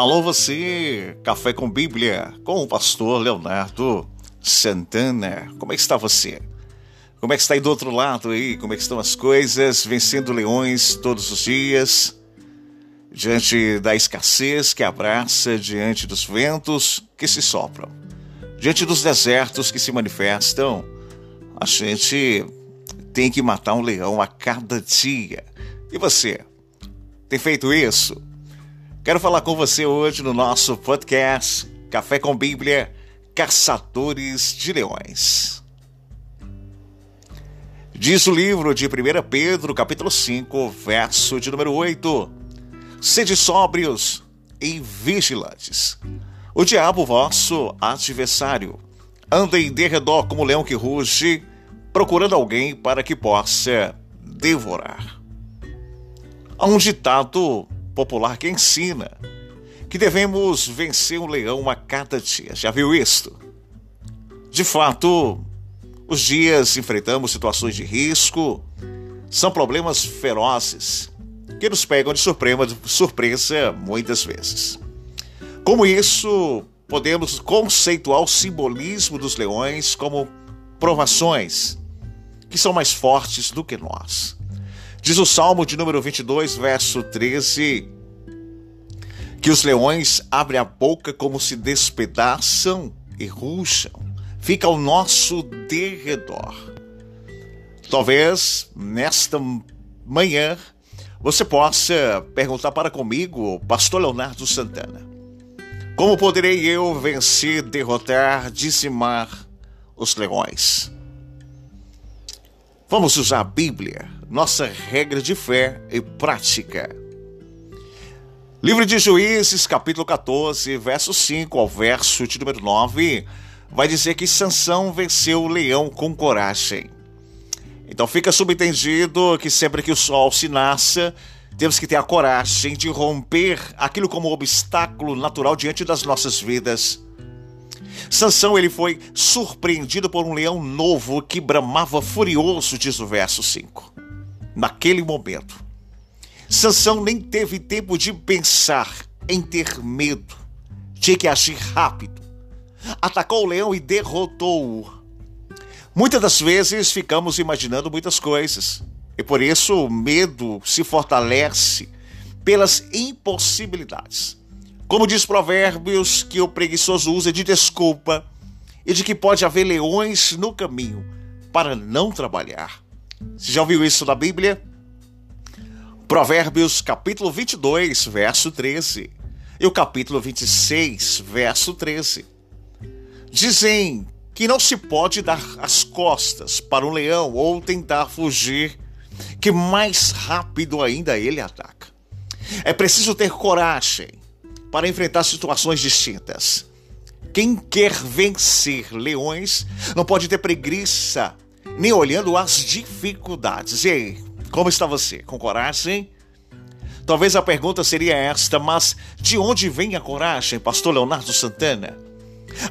Alô você, Café com Bíblia, com o pastor Leonardo Santana. Como é que está você? Como é que está aí do outro lado aí? Como é que estão as coisas? Vencendo leões todos os dias? Diante da escassez que abraça, diante dos ventos que se sopram, diante dos desertos que se manifestam, a gente tem que matar um leão a cada dia. E você? Tem feito isso? Quero falar com você hoje no nosso podcast Café com Bíblia Caçadores de Leões. Diz o livro de 1 Pedro, capítulo 5, verso de número 8: Sede sóbrios e vigilantes. O diabo, vosso adversário, anda em derredor como leão que ruge, procurando alguém para que possa devorar. Há um ditado popular que ensina que devemos vencer um leão a cada dia. Já viu isto? De fato, os dias enfrentamos situações de risco, são problemas ferozes que nos pegam de surpresa muitas vezes. Como isso, podemos conceituar o simbolismo dos leões como provações que são mais fortes do que nós. Diz o Salmo de número 22, verso 13, que os leões abrem a boca como se despedaçam e ruxam. Fica ao nosso derredor. Talvez nesta manhã você possa perguntar para comigo, Pastor Leonardo Santana, como poderei eu vencer, derrotar, dizimar os leões? Vamos usar a Bíblia nossa regra de fé e prática. Livro de Juízes, capítulo 14, verso 5 ao verso de número 9, vai dizer que Sansão venceu o leão com coragem. Então fica subentendido que sempre que o sol se nasça, temos que ter a coragem de romper aquilo como obstáculo natural diante das nossas vidas Sansão ele foi surpreendido por um leão novo que bramava furioso, diz o verso 5. Naquele momento, Sansão nem teve tempo de pensar em ter medo. Tinha que agir rápido. Atacou o leão e derrotou-o. Muitas das vezes ficamos imaginando muitas coisas. E por isso o medo se fortalece pelas impossibilidades. Como diz Provérbios, que o preguiçoso usa de desculpa e de que pode haver leões no caminho para não trabalhar. Você já ouviu isso na Bíblia? Provérbios capítulo 22, verso 13 e o capítulo 26, verso 13. Dizem que não se pode dar as costas para um leão ou tentar fugir, que mais rápido ainda ele ataca. É preciso ter coragem para enfrentar situações distintas. Quem quer vencer leões não pode ter preguiça, nem olhando as dificuldades. E aí, como está você? Com coragem? Talvez a pergunta seria esta, mas de onde vem a coragem, pastor Leonardo Santana?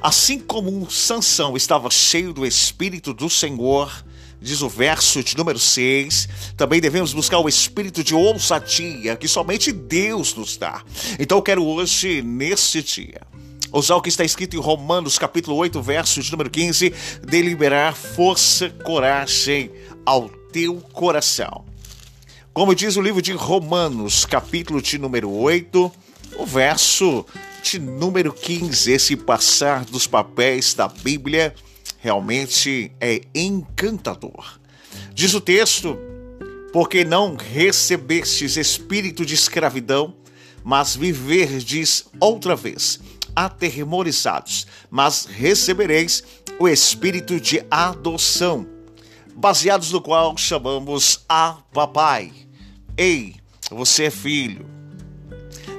Assim como um Sansão estava cheio do Espírito do Senhor, diz o verso de número 6, também devemos buscar o espírito de ousadia que somente Deus nos dá. Então eu quero hoje, nesse dia, usar o que está escrito em Romanos capítulo 8, verso de número 15, deliberar força, coragem ao teu coração. Como diz o livro de Romanos, capítulo de número 8, o verso de número 15, esse passar dos papéis da Bíblia, realmente é encantador. Diz o texto: porque não recebestes espírito de escravidão, mas viverdes outra vez, aterrorizados, mas recebereis o espírito de adoção, baseados no qual chamamos a papai. Ei, você é filho.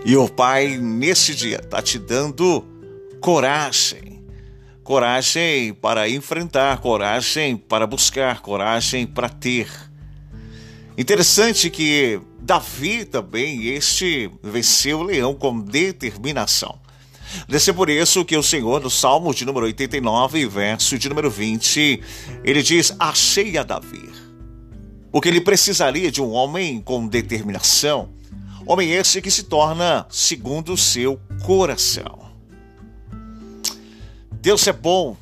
E o pai, nesse dia, está te dando coragem coragem para enfrentar, coragem para buscar, coragem para ter. Interessante que Davi também, este venceu o leão com determinação. Deve ser por isso que o Senhor, no Salmo de número 89, verso de número 20, ele diz: Achei a Davi. Porque ele precisaria de um homem com determinação, Homem esse que se torna segundo o seu coração. Deus é bom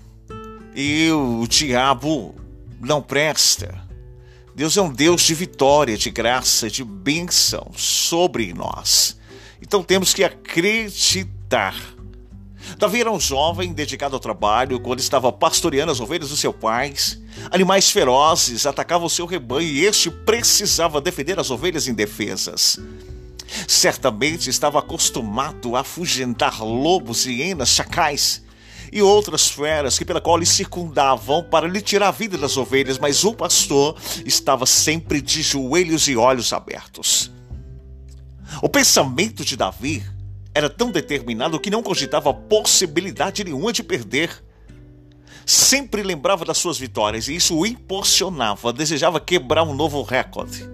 e o diabo não presta. Deus é um Deus de vitória, de graça, de bênção sobre nós. Então temos que acreditar. Davi era um jovem dedicado ao trabalho quando estava pastoreando as ovelhas do seu pai. Animais ferozes atacavam seu rebanho e este precisava defender as ovelhas indefesas. Certamente estava acostumado a afugentar lobos, hienas, chacais e outras feras que pela qual lhe circundavam para lhe tirar a vida das ovelhas, mas o pastor estava sempre de joelhos e olhos abertos. O pensamento de Davi era tão determinado que não cogitava possibilidade nenhuma de perder. Sempre lembrava das suas vitórias e isso o impulsionava, desejava quebrar um novo recorde.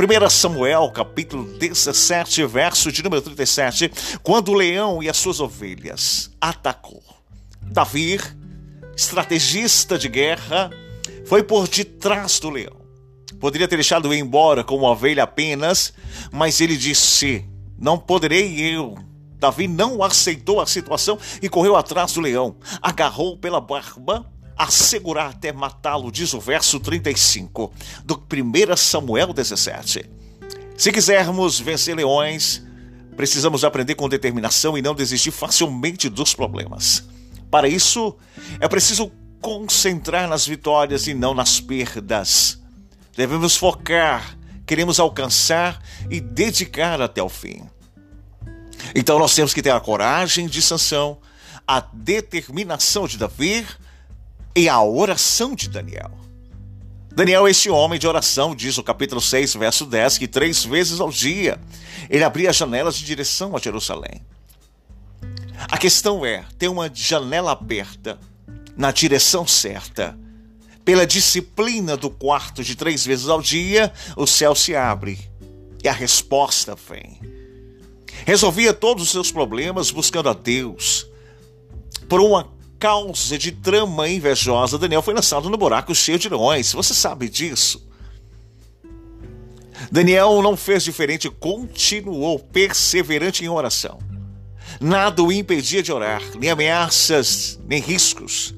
1 Samuel, capítulo 17, verso de número 37, quando o leão e as suas ovelhas atacou. Davi, estrategista de guerra, foi por detrás do leão. Poderia ter deixado ir embora como ovelha apenas, mas ele disse: Não poderei eu. Davi não aceitou a situação e correu atrás do leão, agarrou pela barba, assegurar até matá-lo, diz o verso 35 do 1 Samuel 17. Se quisermos vencer leões, precisamos aprender com determinação e não desistir facilmente dos problemas. Para isso, é preciso concentrar nas vitórias e não nas perdas. Devemos focar, queremos alcançar e dedicar até o fim. Então nós temos que ter a coragem de Sansão, a determinação de Davi e a oração de Daniel. Daniel é esse homem de oração, diz o capítulo 6, verso 10, que três vezes ao dia ele abria as janelas de direção a Jerusalém. A questão é ter uma janela aberta na direção certa. Pela disciplina do quarto de três vezes ao dia, o céu se abre e a resposta vem. Resolvia todos os seus problemas buscando a Deus. Por uma causa de trama invejosa, Daniel foi lançado no buraco cheio de leões. Você sabe disso. Daniel não fez diferente, continuou perseverante em oração. Nada o impedia de orar, nem ameaças, nem riscos.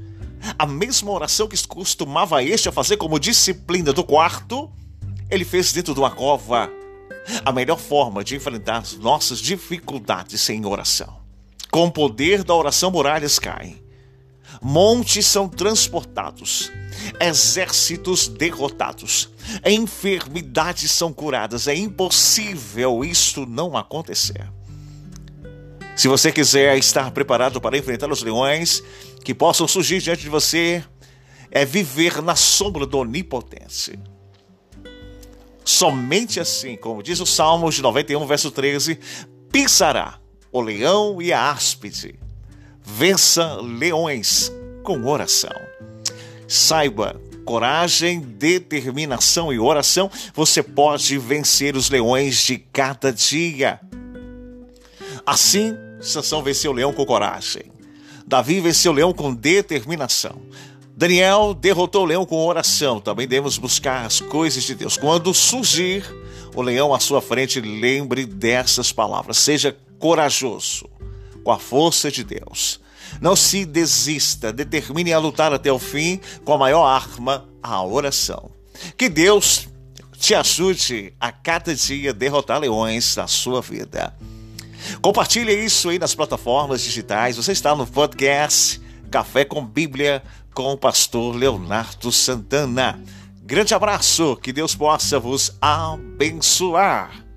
A mesma oração que costumava este a fazer como disciplina do quarto, ele fez dentro de uma cova. A melhor forma de enfrentar as nossas dificuldades sem oração. Com o poder da oração, muralhas caem. Montes são transportados, exércitos derrotados, enfermidades são curadas. É impossível isto não acontecer. Se você quiser estar preparado para enfrentar os leões que possam surgir diante de você, é viver na sombra do Onipotente. Somente assim, como diz o Salmo de 91, verso 13, pisará o leão e a áspide. Vença leões com oração. Saiba, coragem, determinação e oração, você pode vencer os leões de cada dia. Assim, Sansão venceu o leão com coragem. Davi venceu o leão com determinação. Daniel derrotou o leão com oração. Também devemos buscar as coisas de Deus. Quando surgir o leão à sua frente, lembre dessas palavras. Seja corajoso com a força de Deus. Não se desista, determine a lutar até o fim com a maior arma, a oração. Que Deus te ajude a cada dia derrotar leões na sua vida. Compartilhe isso aí nas plataformas digitais. Você está no podcast Café com Bíblia com o pastor Leonardo Santana. Grande abraço, que Deus possa vos abençoar.